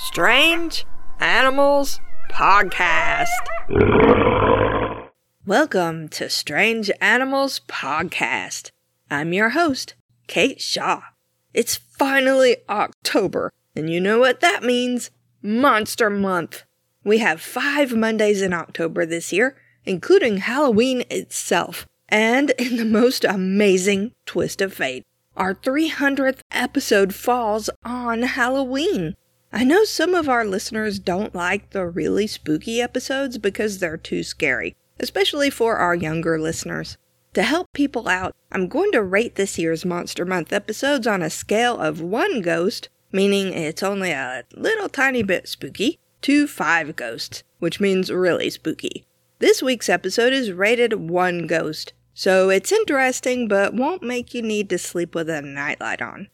Strange Animals Podcast. Welcome to Strange Animals Podcast. I'm your host, Kate Shaw. It's finally October, and you know what that means Monster Month. We have five Mondays in October this year, including Halloween itself. And in the most amazing twist of fate, our 300th episode falls on Halloween. I know some of our listeners don't like the really spooky episodes because they're too scary, especially for our younger listeners. To help people out, I'm going to rate this year's Monster Month episodes on a scale of 1 ghost, meaning it's only a little tiny bit spooky, to 5 ghosts, which means really spooky. This week's episode is rated 1 ghost, so it's interesting but won't make you need to sleep with a nightlight on.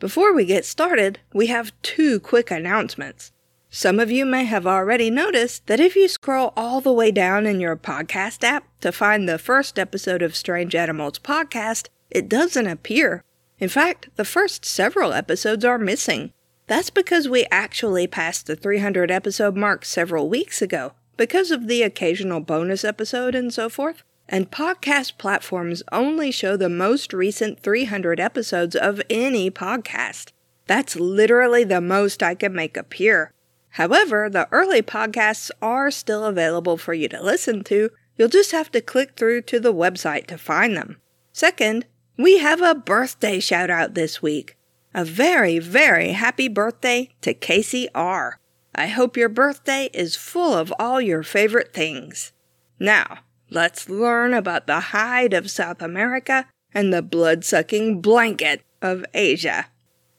Before we get started, we have two quick announcements. Some of you may have already noticed that if you scroll all the way down in your podcast app to find the first episode of Strange Animals Podcast, it doesn't appear. In fact, the first several episodes are missing. That's because we actually passed the 300 episode mark several weeks ago because of the occasional bonus episode and so forth and podcast platforms only show the most recent 300 episodes of any podcast. That's literally the most I can make appear. However, the early podcasts are still available for you to listen to. You'll just have to click through to the website to find them. Second, we have a birthday shout out this week. A very, very happy birthday to Casey R. I hope your birthday is full of all your favorite things. Now, Let's learn about the hide of South America and the blood sucking blanket of Asia.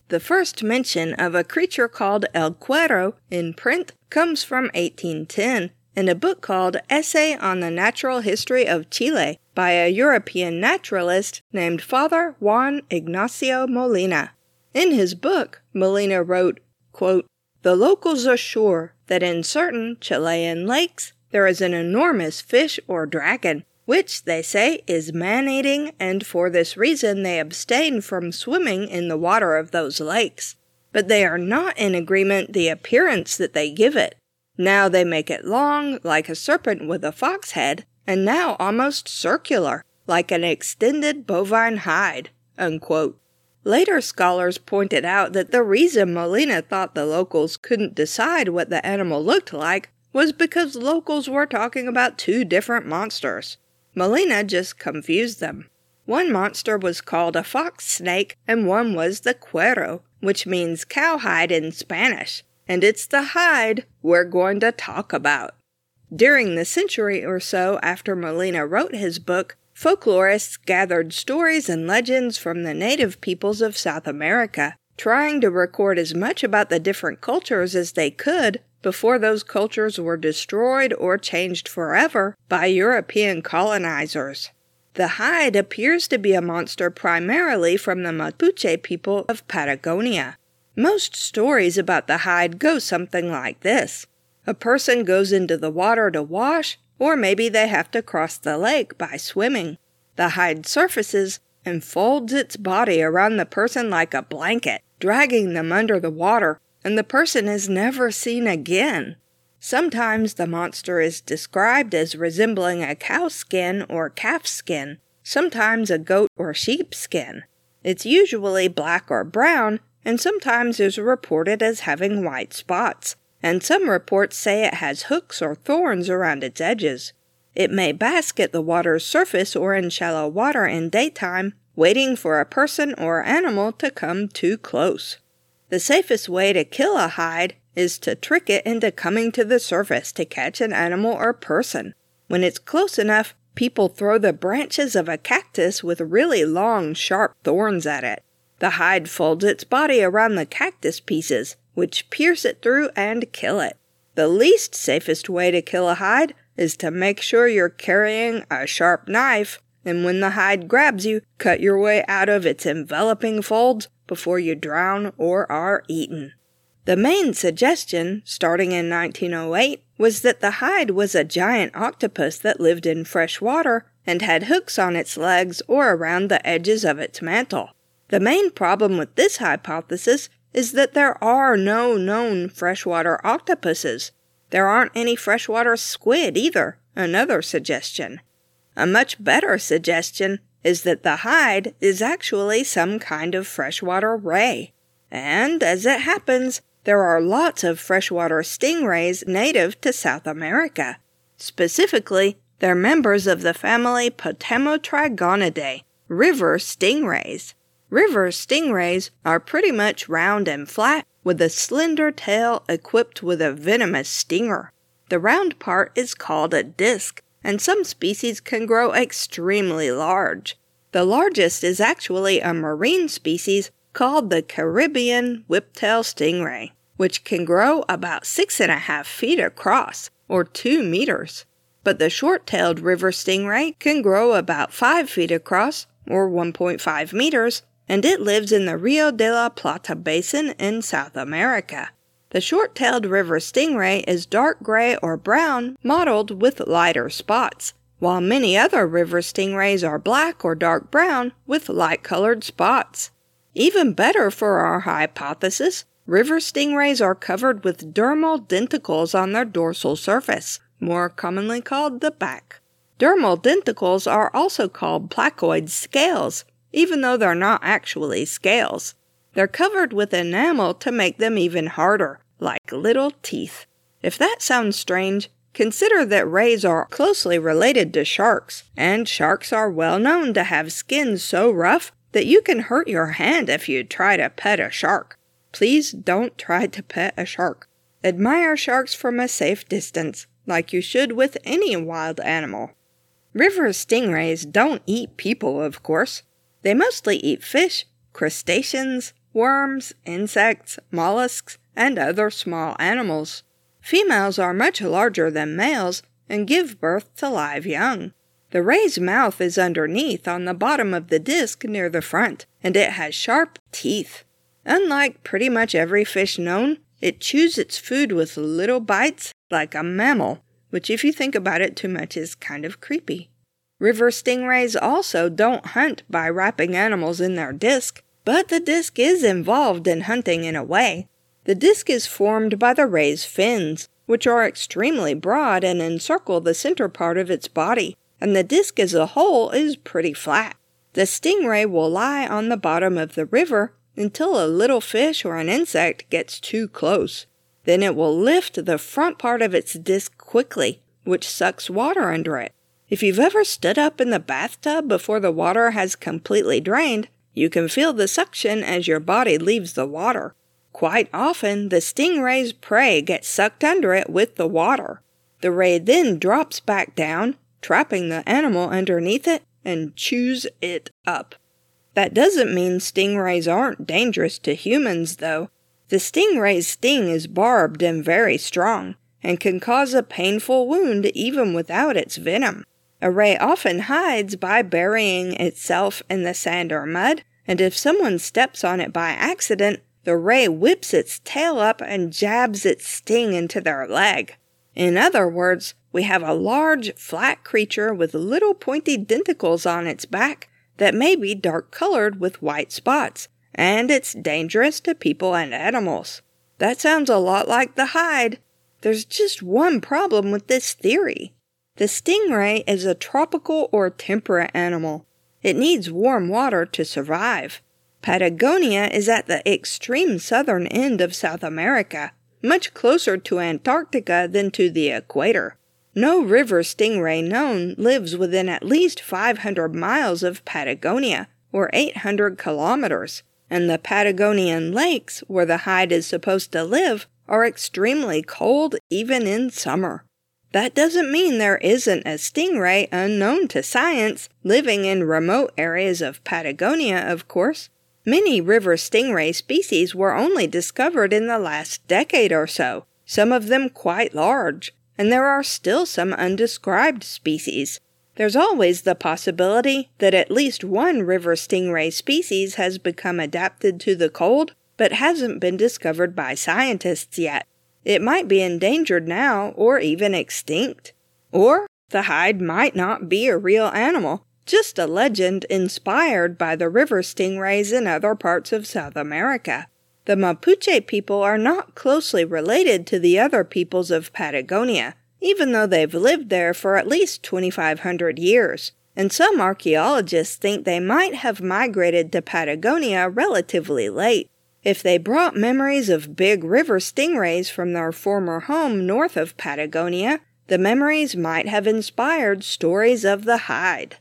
The first mention of a creature called El Cuero in print comes from 1810 in a book called Essay on the Natural History of Chile by a European naturalist named Father Juan Ignacio Molina. In his book, Molina wrote, quote, The locals are sure that in certain Chilean lakes there is an enormous fish or dragon, which, they say, is man eating, and for this reason they abstain from swimming in the water of those lakes. But they are not in agreement the appearance that they give it. Now they make it long, like a serpent with a fox head, and now almost circular, like an extended bovine hide. Unquote. Later scholars pointed out that the reason Molina thought the locals couldn't decide what the animal looked like was because locals were talking about two different monsters. Molina just confused them. One monster was called a fox snake, and one was the cuero, which means cowhide in Spanish, and it's the hide we're going to talk about. During the century or so after Molina wrote his book, folklorists gathered stories and legends from the native peoples of South America, trying to record as much about the different cultures as they could before those cultures were destroyed or changed forever by European colonizers. The hide appears to be a monster primarily from the Mapuche people of Patagonia. Most stories about the hide go something like this a person goes into the water to wash, or maybe they have to cross the lake by swimming. The hide surfaces and folds its body around the person like a blanket, dragging them under the water and the person is never seen again. Sometimes the monster is described as resembling a cow skin or calf skin, sometimes a goat or sheep skin. It's usually black or brown, and sometimes is reported as having white spots, and some reports say it has hooks or thorns around its edges. It may bask at the water's surface or in shallow water in daytime, waiting for a person or animal to come too close. The safest way to kill a hide is to trick it into coming to the surface to catch an animal or person. When it's close enough, people throw the branches of a cactus with really long, sharp thorns at it. The hide folds its body around the cactus pieces, which pierce it through and kill it. The least safest way to kill a hide is to make sure you're carrying a sharp knife, and when the hide grabs you, cut your way out of its enveloping folds before you drown or are eaten. The main suggestion, starting in 1908, was that the hide was a giant octopus that lived in fresh water and had hooks on its legs or around the edges of its mantle. The main problem with this hypothesis is that there are no known freshwater octopuses. There aren't any freshwater squid either, another suggestion. A much better suggestion is that the hide is actually some kind of freshwater ray. And as it happens, there are lots of freshwater stingrays native to South America. Specifically, they're members of the family Potamotrygonidae, river stingrays. River stingrays are pretty much round and flat with a slender tail equipped with a venomous stinger. The round part is called a disc, and some species can grow extremely large. The largest is actually a marine species called the Caribbean whiptail stingray, which can grow about six and a half feet across, or two meters. But the short tailed river stingray can grow about five feet across, or 1.5 meters, and it lives in the Rio de la Plata basin in South America. The short tailed river stingray is dark gray or brown, mottled with lighter spots, while many other river stingrays are black or dark brown with light colored spots. Even better for our hypothesis, river stingrays are covered with dermal denticles on their dorsal surface, more commonly called the back. Dermal denticles are also called placoid scales, even though they're not actually scales. They're covered with enamel to make them even harder, like little teeth. If that sounds strange, consider that rays are closely related to sharks, and sharks are well known to have skins so rough that you can hurt your hand if you try to pet a shark. Please don't try to pet a shark. Admire sharks from a safe distance, like you should with any wild animal. River stingrays don't eat people, of course. They mostly eat fish, crustaceans, worms, insects, mollusks, and other small animals. Females are much larger than males and give birth to live young. The ray's mouth is underneath on the bottom of the disc near the front, and it has sharp teeth. Unlike pretty much every fish known, it chews its food with little bites like a mammal, which, if you think about it too much, is kind of creepy. River stingrays also don't hunt by wrapping animals in their disc, but the disc is involved in hunting in a way. The disc is formed by the ray's fins, which are extremely broad and encircle the center part of its body, and the disc as a whole is pretty flat. The stingray will lie on the bottom of the river until a little fish or an insect gets too close. Then it will lift the front part of its disc quickly, which sucks water under it. If you've ever stood up in the bathtub before the water has completely drained, you can feel the suction as your body leaves the water. Quite often, the stingray's prey gets sucked under it with the water. The ray then drops back down, trapping the animal underneath it, and chews it up. That doesn't mean stingrays aren't dangerous to humans, though. The stingray's sting is barbed and very strong, and can cause a painful wound even without its venom. A ray often hides by burying itself in the sand or mud, and if someone steps on it by accident, the ray whips its tail up and jabs its sting into their leg. In other words, we have a large, flat creature with little pointy denticles on its back that may be dark colored with white spots, and it's dangerous to people and animals. That sounds a lot like the hide. There's just one problem with this theory. The stingray is a tropical or temperate animal. It needs warm water to survive. Patagonia is at the extreme southern end of South America, much closer to Antarctica than to the equator. No river stingray known lives within at least 500 miles of Patagonia, or 800 kilometers, and the Patagonian lakes, where the hide is supposed to live, are extremely cold even in summer. That doesn't mean there isn't a stingray unknown to science living in remote areas of Patagonia, of course. Many river stingray species were only discovered in the last decade or so, some of them quite large, and there are still some undescribed species. There's always the possibility that at least one river stingray species has become adapted to the cold, but hasn't been discovered by scientists yet. It might be endangered now, or even extinct. Or the hide might not be a real animal, just a legend inspired by the river stingrays in other parts of South America. The Mapuche people are not closely related to the other peoples of Patagonia, even though they've lived there for at least 2,500 years. And some archaeologists think they might have migrated to Patagonia relatively late. If they brought memories of big river stingrays from their former home north of Patagonia, the memories might have inspired stories of the hide.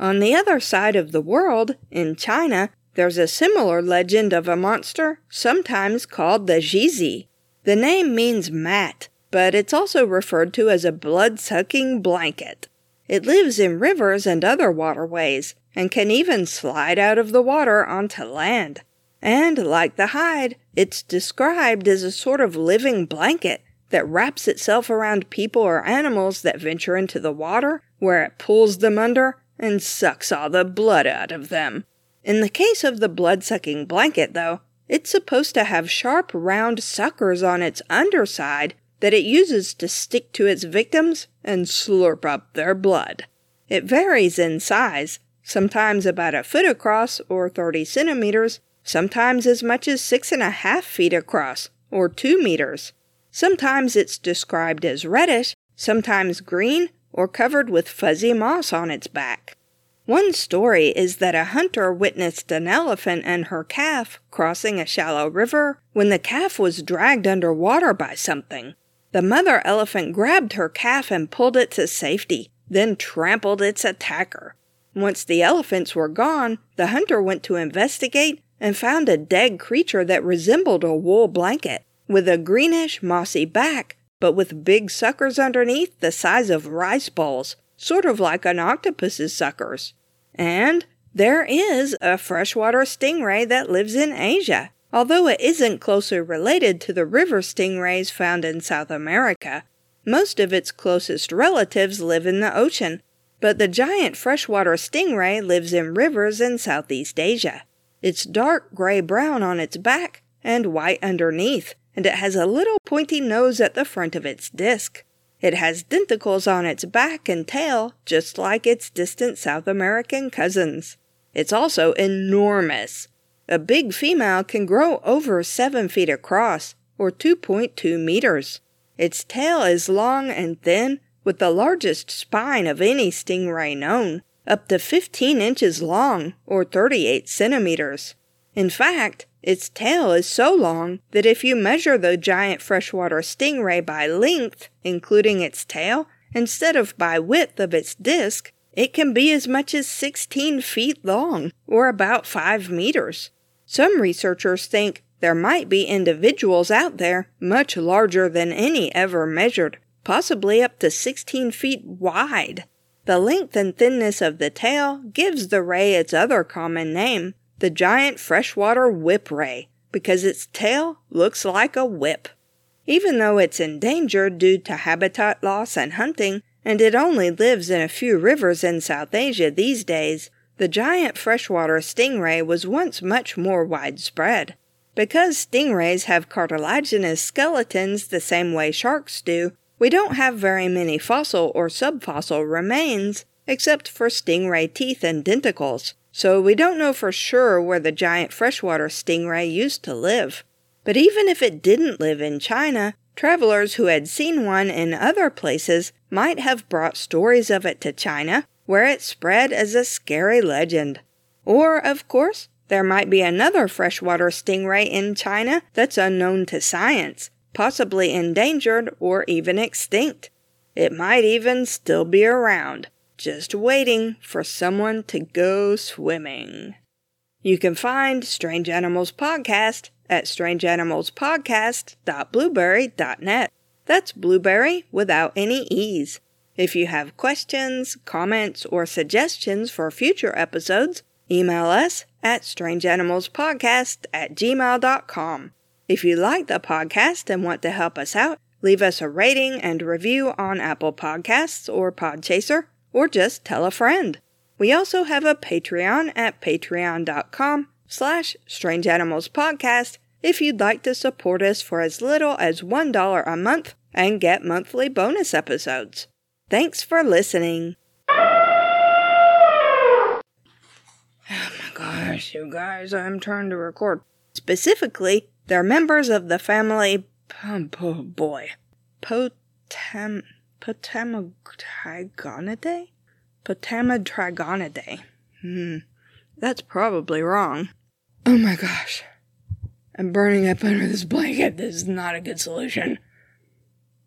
On the other side of the world, in China, there's a similar legend of a monster, sometimes called the Jizi. The name means mat, but it's also referred to as a blood sucking blanket. It lives in rivers and other waterways, and can even slide out of the water onto land. And like the hide, it's described as a sort of living blanket that wraps itself around people or animals that venture into the water, where it pulls them under and sucks all the blood out of them. In the case of the blood sucking blanket, though, it's supposed to have sharp, round suckers on its underside that it uses to stick to its victims and slurp up their blood. It varies in size, sometimes about a foot across or 30 centimeters, sometimes as much as six and a half feet across or two meters. Sometimes it's described as reddish, sometimes green, or covered with fuzzy moss on its back. One story is that a hunter witnessed an elephant and her calf crossing a shallow river when the calf was dragged under water by something. The mother elephant grabbed her calf and pulled it to safety, then trampled its attacker. Once the elephants were gone, the hunter went to investigate and found a dead creature that resembled a wool blanket, with a greenish, mossy back, but with big suckers underneath the size of rice balls, sort of like an octopus's suckers. And there is a freshwater stingray that lives in Asia, although it isn't closely related to the river stingrays found in South America. Most of its closest relatives live in the ocean, but the giant freshwater stingray lives in rivers in Southeast Asia. It's dark gray brown on its back and white underneath, and it has a little pointy nose at the front of its disc. It has denticles on its back and tail, just like its distant South American cousins. It's also enormous. A big female can grow over 7 feet across, or 2.2 meters. Its tail is long and thin, with the largest spine of any stingray known, up to 15 inches long, or 38 centimeters. In fact, its tail is so long that if you measure the giant freshwater stingray by length, including its tail, instead of by width of its disc, it can be as much as 16 feet long, or about 5 meters. Some researchers think there might be individuals out there much larger than any ever measured, possibly up to 16 feet wide. The length and thinness of the tail gives the ray its other common name, the giant freshwater whip ray because its tail looks like a whip. Even though it's endangered due to habitat loss and hunting, and it only lives in a few rivers in South Asia these days, the giant freshwater stingray was once much more widespread. Because stingrays have cartilaginous skeletons the same way sharks do, we don't have very many fossil or subfossil remains except for stingray teeth and denticles so we don't know for sure where the giant freshwater stingray used to live. But even if it didn't live in China, travelers who had seen one in other places might have brought stories of it to China, where it spread as a scary legend. Or, of course, there might be another freshwater stingray in China that's unknown to science, possibly endangered or even extinct. It might even still be around just waiting for someone to go swimming. You can find Strange Animals Podcast at strangeanimalspodcast.blubrry.net. That's blueberry without any E's. If you have questions, comments, or suggestions for future episodes, email us at strangeanimalspodcast at gmail.com. If you like the podcast and want to help us out, leave us a rating and review on Apple Podcasts or Podchaser or just tell a friend. We also have a Patreon at patreon.com slash strange animals podcast if you'd like to support us for as little as $1 a month and get monthly bonus episodes. Thanks for listening. Oh my gosh, you guys, I'm trying to record. Specifically, They're members of the family. Oh boy. Potam. Potamodrigonidae. Hmm. That's probably wrong. Oh my gosh. I'm burning up under this blanket. This is not a good solution.